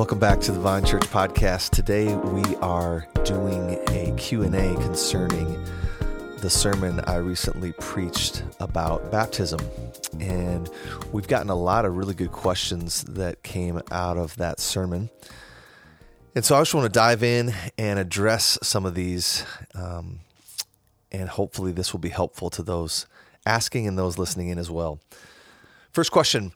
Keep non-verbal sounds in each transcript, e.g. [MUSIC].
Welcome back to the Vine Church podcast. Today we are doing a Q&A concerning the sermon I recently preached about baptism. And we've gotten a lot of really good questions that came out of that sermon. And so I just want to dive in and address some of these. Um, and hopefully this will be helpful to those asking and those listening in as well. First question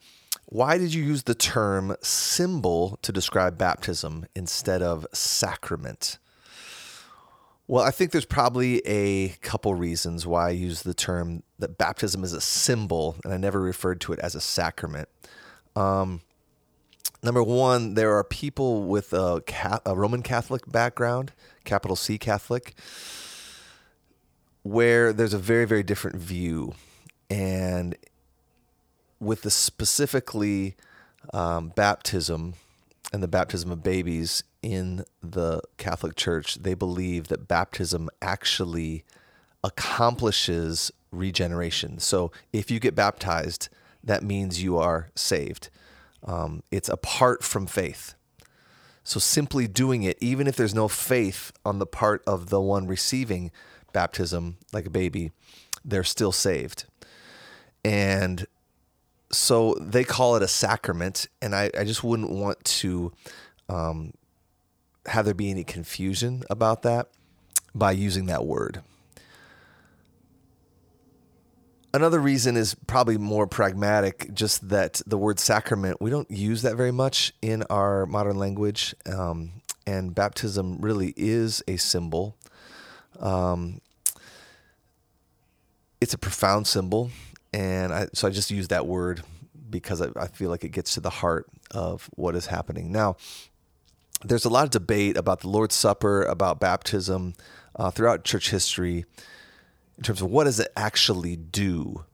why did you use the term symbol to describe baptism instead of sacrament? Well, I think there's probably a couple reasons why I use the term that baptism is a symbol, and I never referred to it as a sacrament. Um, number one, there are people with a, a Roman Catholic background, capital C Catholic, where there's a very, very different view. And with the specifically um, baptism and the baptism of babies in the Catholic Church, they believe that baptism actually accomplishes regeneration. So if you get baptized, that means you are saved. Um, it's apart from faith. So simply doing it, even if there's no faith on the part of the one receiving baptism, like a baby, they're still saved. And so they call it a sacrament, and I, I just wouldn't want to um, have there be any confusion about that by using that word. Another reason is probably more pragmatic, just that the word sacrament, we don't use that very much in our modern language. Um, and baptism really is a symbol. Um, it's a profound symbol and I, so I just use that word because I, I feel like it gets to the heart of what is happening. Now, there's a lot of debate about the Lord's Supper, about baptism uh, throughout church history in terms of what does it actually do,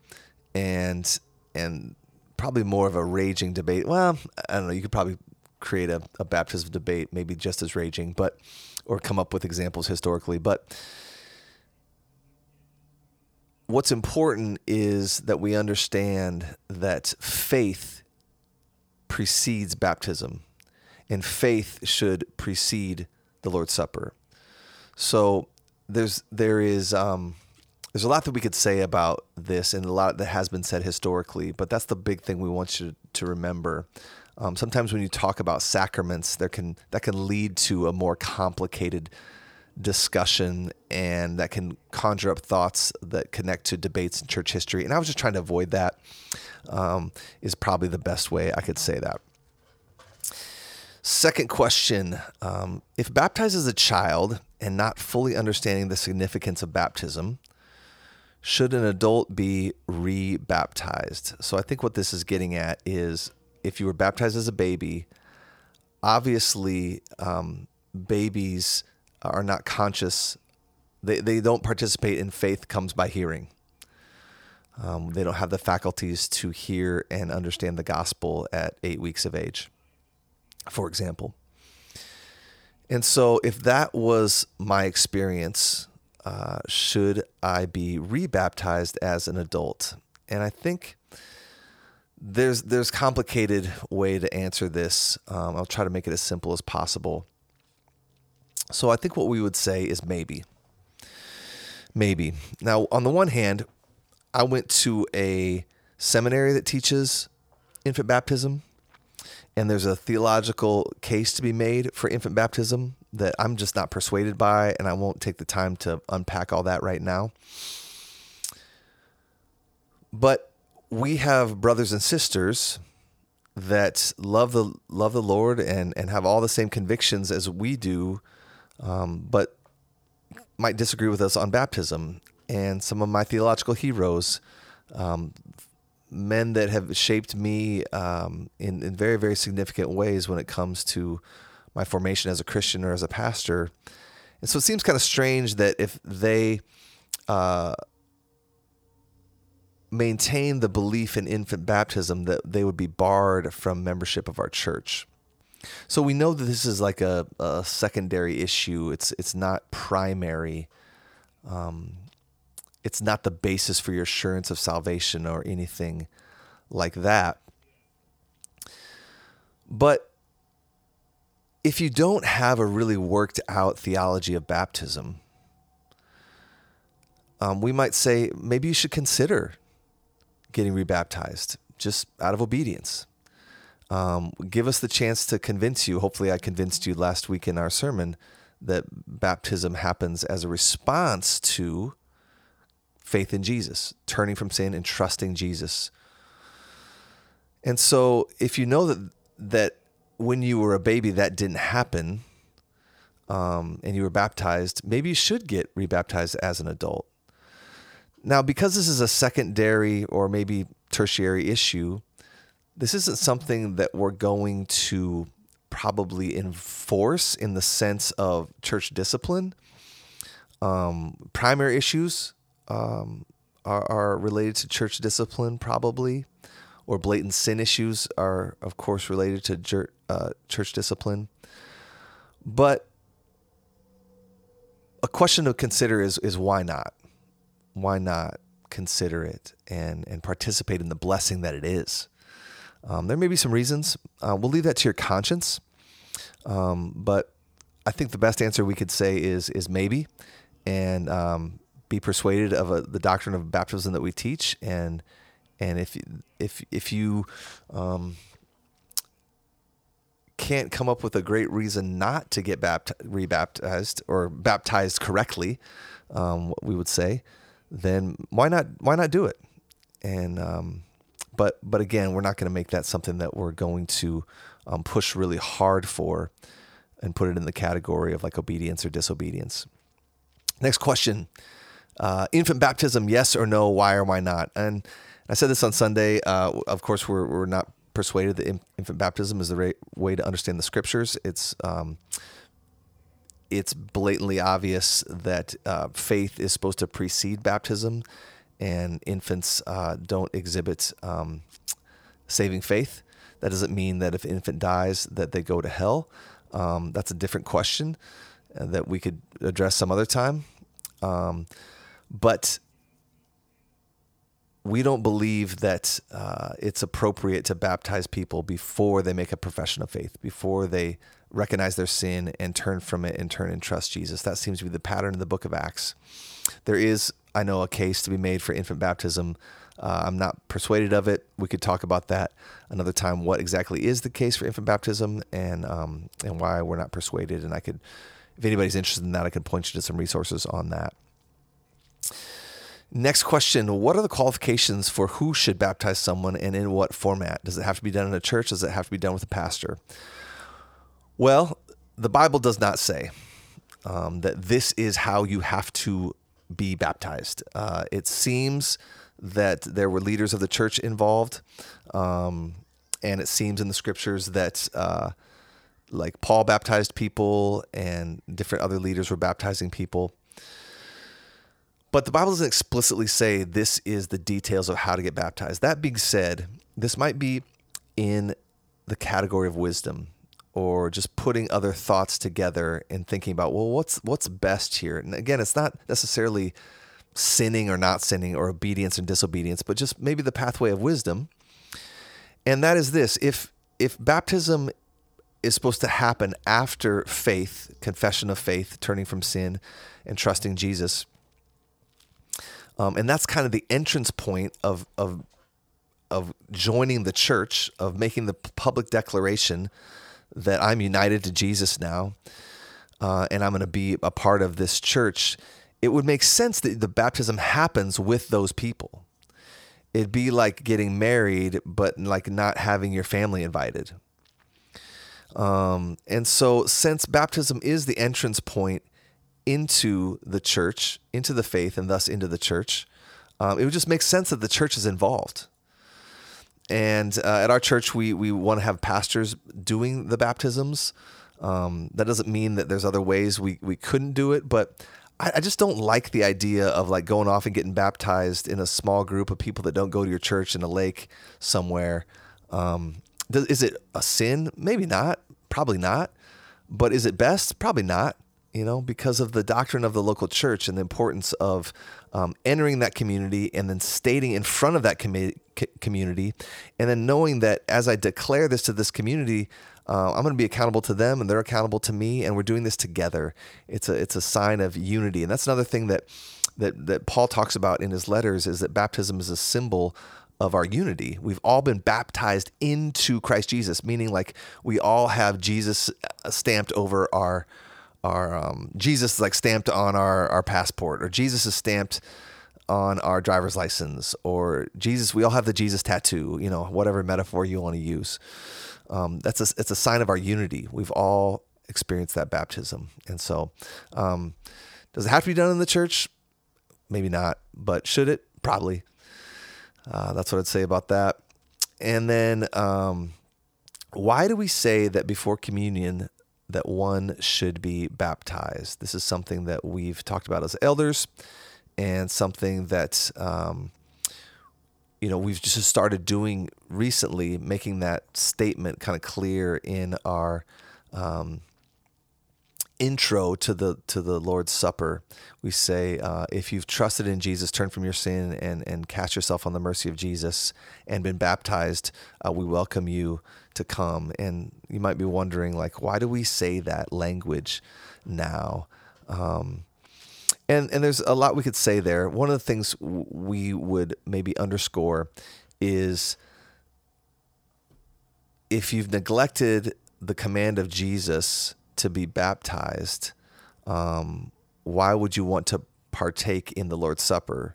and and probably more of a raging debate. Well, I don't know. You could probably create a, a baptism debate, maybe just as raging, but or come up with examples historically, but what's important is that we understand that faith precedes baptism, and faith should precede the Lord's Supper. So there's there is um, there's a lot that we could say about this, and a lot that has been said historically. But that's the big thing we want you to remember. Um, sometimes when you talk about sacraments, there can that can lead to a more complicated discussion and that can conjure up thoughts that connect to debates in church history. And I was just trying to avoid that. Um, is probably the best way I could say that. Second question um, If baptized as a child and not fully understanding the significance of baptism, should an adult be re baptized? So I think what this is getting at is if you were baptized as a baby, obviously um, babies are not conscious. They, they don't participate in faith comes by hearing. Um, they don't have the faculties to hear and understand the gospel at eight weeks of age, for example. And so, if that was my experience, uh, should I be rebaptized as an adult? And I think there's there's complicated way to answer this. Um, I'll try to make it as simple as possible. So I think what we would say is maybe. Maybe. Now, on the one hand, I went to a seminary that teaches infant baptism, and there's a theological case to be made for infant baptism that I'm just not persuaded by, and I won't take the time to unpack all that right now. But we have brothers and sisters that love the love the Lord and and have all the same convictions as we do um, but might disagree with us on baptism. And some of my theological heroes, um, men that have shaped me um, in, in very, very significant ways when it comes to my formation as a Christian or as a pastor. And so it seems kind of strange that if they uh, maintain the belief in infant baptism, that they would be barred from membership of our church. So we know that this is like a, a secondary issue. It's it's not primary. Um, it's not the basis for your assurance of salvation or anything like that. But if you don't have a really worked out theology of baptism, um, we might say maybe you should consider getting rebaptized just out of obedience. Um, give us the chance to convince you. Hopefully, I convinced you last week in our sermon that baptism happens as a response to faith in Jesus, turning from sin and trusting Jesus. And so, if you know that that when you were a baby that didn't happen, um, and you were baptized, maybe you should get rebaptized as an adult. Now, because this is a secondary or maybe tertiary issue, this isn't something that we're going to probably enforce in the sense of church discipline. Um, primary issues um, are, are related to church discipline, probably, or blatant sin issues are, of course, related to jer- uh, church discipline. But a question to consider is is why not? Why not consider it and and participate in the blessing that it is? Um, there may be some reasons. Uh, we'll leave that to your conscience. Um, but I think the best answer we could say is is maybe, and um, be persuaded of a, the doctrine of baptism that we teach, and and if if if you um, can't come up with a great reason not to get bapt- rebaptized or baptized correctly, um, what we would say, then why not why not do it? And um, but but again, we're not going to make that something that we're going to um, push really hard for and put it in the category of like obedience or disobedience. Next question: uh, Infant baptism, yes or no? Why or why not? And I said this on Sunday. Uh, of course, we're we're not persuaded that infant baptism is the right way to understand the scriptures. It's um, it's blatantly obvious that uh, faith is supposed to precede baptism and infants uh, don't exhibit um, saving faith. That doesn't mean that if an infant dies that they go to hell. Um, that's a different question uh, that we could address some other time. Um, but we don't believe that uh, it's appropriate to baptize people before they make a profession of faith, before they recognize their sin and turn from it and turn and trust Jesus. That seems to be the pattern in the book of Acts. There is I know a case to be made for infant baptism. Uh, I'm not persuaded of it. We could talk about that another time. What exactly is the case for infant baptism, and um, and why we're not persuaded? And I could, if anybody's interested in that, I could point you to some resources on that. Next question: What are the qualifications for who should baptize someone, and in what format? Does it have to be done in a church? Does it have to be done with a pastor? Well, the Bible does not say um, that this is how you have to be baptized. Uh, it seems that there were leaders of the church involved, um, and it seems in the scriptures that uh, like Paul baptized people and different other leaders were baptizing people. But the Bible doesn't explicitly say this is the details of how to get baptized. That being said, this might be in the category of wisdom or just putting other thoughts together and thinking about well what's what's best here? And again it's not necessarily sinning or not sinning or obedience and disobedience but just maybe the pathway of wisdom. And that is this if if baptism is supposed to happen after faith confession of faith turning from sin and trusting jesus um, and that's kind of the entrance point of of of joining the church of making the public declaration that I'm united to Jesus now, uh, and I'm going to be a part of this church, it would make sense that the baptism happens with those people. It'd be like getting married, but like not having your family invited. Um, and so, since baptism is the entrance point into the church, into the faith, and thus into the church, um, it would just make sense that the church is involved. And uh, at our church, we we want to have pastors doing the baptisms. Um, that doesn't mean that there's other ways we we couldn't do it, but I, I, just don't like the idea of like going off and getting baptized in a small group of people that don't go to your church in a lake somewhere. Um, does, is it a sin? Maybe not. Probably not. But is it best? Probably not. you know, because of the doctrine of the local church and the importance of um, entering that community and then stating in front of that com- community, and then knowing that as I declare this to this community, uh, I'm going to be accountable to them, and they're accountable to me, and we're doing this together. It's a it's a sign of unity, and that's another thing that that that Paul talks about in his letters is that baptism is a symbol of our unity. We've all been baptized into Christ Jesus, meaning like we all have Jesus uh, stamped over our our um, Jesus is like stamped on our our passport, or Jesus is stamped on our driver's license, or Jesus. We all have the Jesus tattoo. You know, whatever metaphor you want to use. Um, that's a it's a sign of our unity. We've all experienced that baptism, and so um, does it have to be done in the church? Maybe not, but should it? Probably. Uh, that's what I'd say about that. And then, um, why do we say that before communion that one should be baptized? This is something that we've talked about as elders, and something that um, you know we've just started doing recently, making that statement kind of clear in our um, intro to the to the Lord's Supper, we say, uh, if you've trusted in Jesus, turn from your sin and and cast yourself on the mercy of Jesus, and been baptized, uh, we welcome you to come. And you might be wondering, like, why do we say that language now? Um, and and there's a lot we could say there. One of the things we would maybe underscore is if you've neglected the command of Jesus to be baptized, um, why would you want to partake in the Lord's Supper?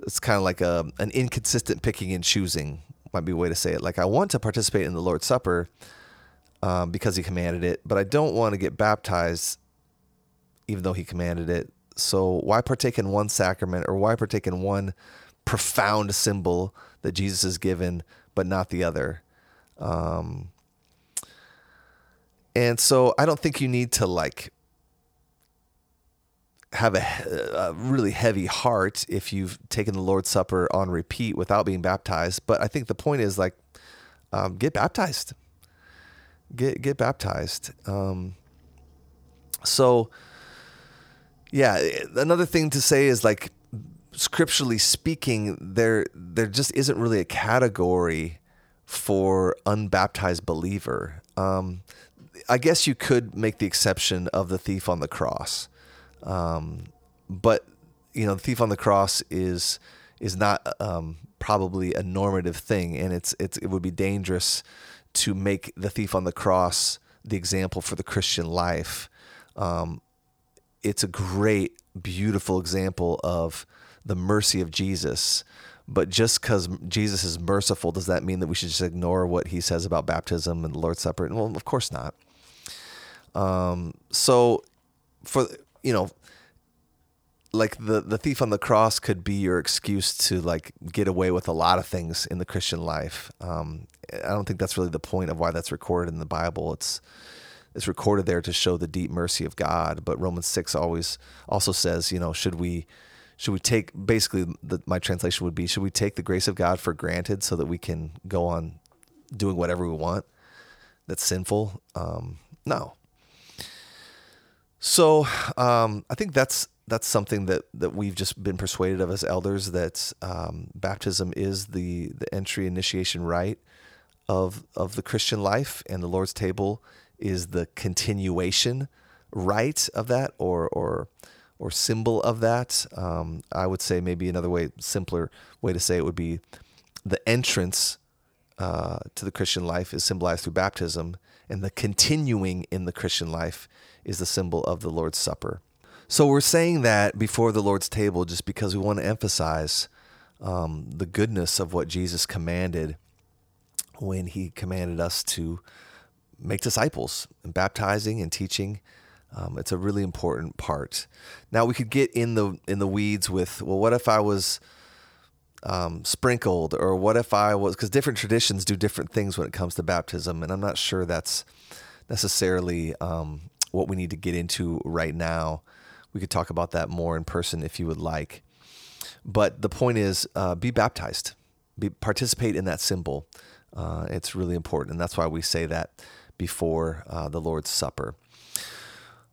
It's kind of like a an inconsistent picking and choosing might be a way to say it. Like I want to participate in the Lord's Supper um, because He commanded it, but I don't want to get baptized even though He commanded it. So why partake in one sacrament or why partake in one profound symbol that Jesus has given, but not the other? Um, and so I don't think you need to like have a, a, really heavy heart if you've taken the Lord's Supper on repeat without being baptized. But I think the point is like, um, get baptized. Get get baptized. Um, so, yeah, another thing to say is like, scripturally speaking, there there just isn't really a category for unbaptized believer. Um, I guess you could make the exception of the thief on the cross, um, but you know, the thief on the cross is is not um, probably a normative thing, and it's it's it would be dangerous to make the thief on the cross the example for the Christian life. Um, it's a great, beautiful example of the mercy of Jesus. But just because Jesus is merciful, does that mean that we should just ignore what he says about baptism and the Lord's Supper? Well, of course not. Um, so for you know, like the the thief on the cross could be your excuse to like get away with a lot of things in the Christian life. Um, I don't think that's really the point of why that's recorded in the Bible. It's it's recorded there to show the deep mercy of God. But Romans six always also says, you know, should we should we take basically the, my translation would be should we take the grace of God for granted so that we can go on doing whatever we want that's sinful? Um, no, so um, I think that's that's something that that we've just been persuaded of as elders that um, baptism is the the entry initiation rite of of the Christian life, and the Lord's table is the continuation rite of that, or or or symbol of that. Um, I would say maybe another way, simpler way to say it would be the entrance uh, to the Christian life is symbolized through baptism, and the continuing in the Christian life is the symbol of the Lord's Supper. So we're saying that before the Lord's table just because we want to emphasize um, the goodness of what Jesus commanded when he commanded us to make disciples and baptizing and teaching. Um, it's a really important part. Now we could get in the in the weeds with well, what if I was um, sprinkled, or what if I was because different traditions do different things when it comes to baptism, and I'm not sure that's necessarily um, what we need to get into right now. We could talk about that more in person if you would like. But the point is, uh, be baptized, be, participate in that symbol. Uh, it's really important, and that's why we say that before uh, the Lord's Supper.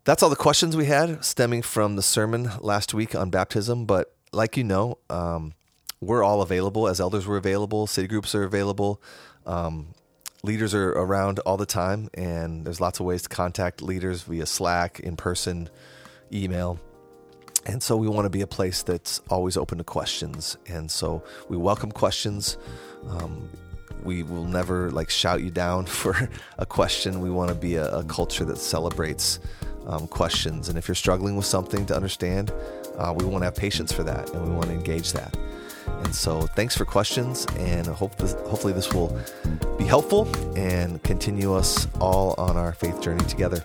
that's all the questions we had stemming from the sermon last week on baptism. But like you know, um, we're all available as elders. We're available. City groups are available. Um, leaders are around all the time, and there's lots of ways to contact leaders via Slack, in person, email. And so we want to be a place that's always open to questions. And so we welcome questions. Um, we will never like shout you down [LAUGHS] for a question. We want to be a, a culture that celebrates um, questions. And if you're struggling with something to understand, uh, we want to have patience for that and we want to engage that. And so, thanks for questions, and hope this, hopefully this will be helpful and continue us all on our faith journey together.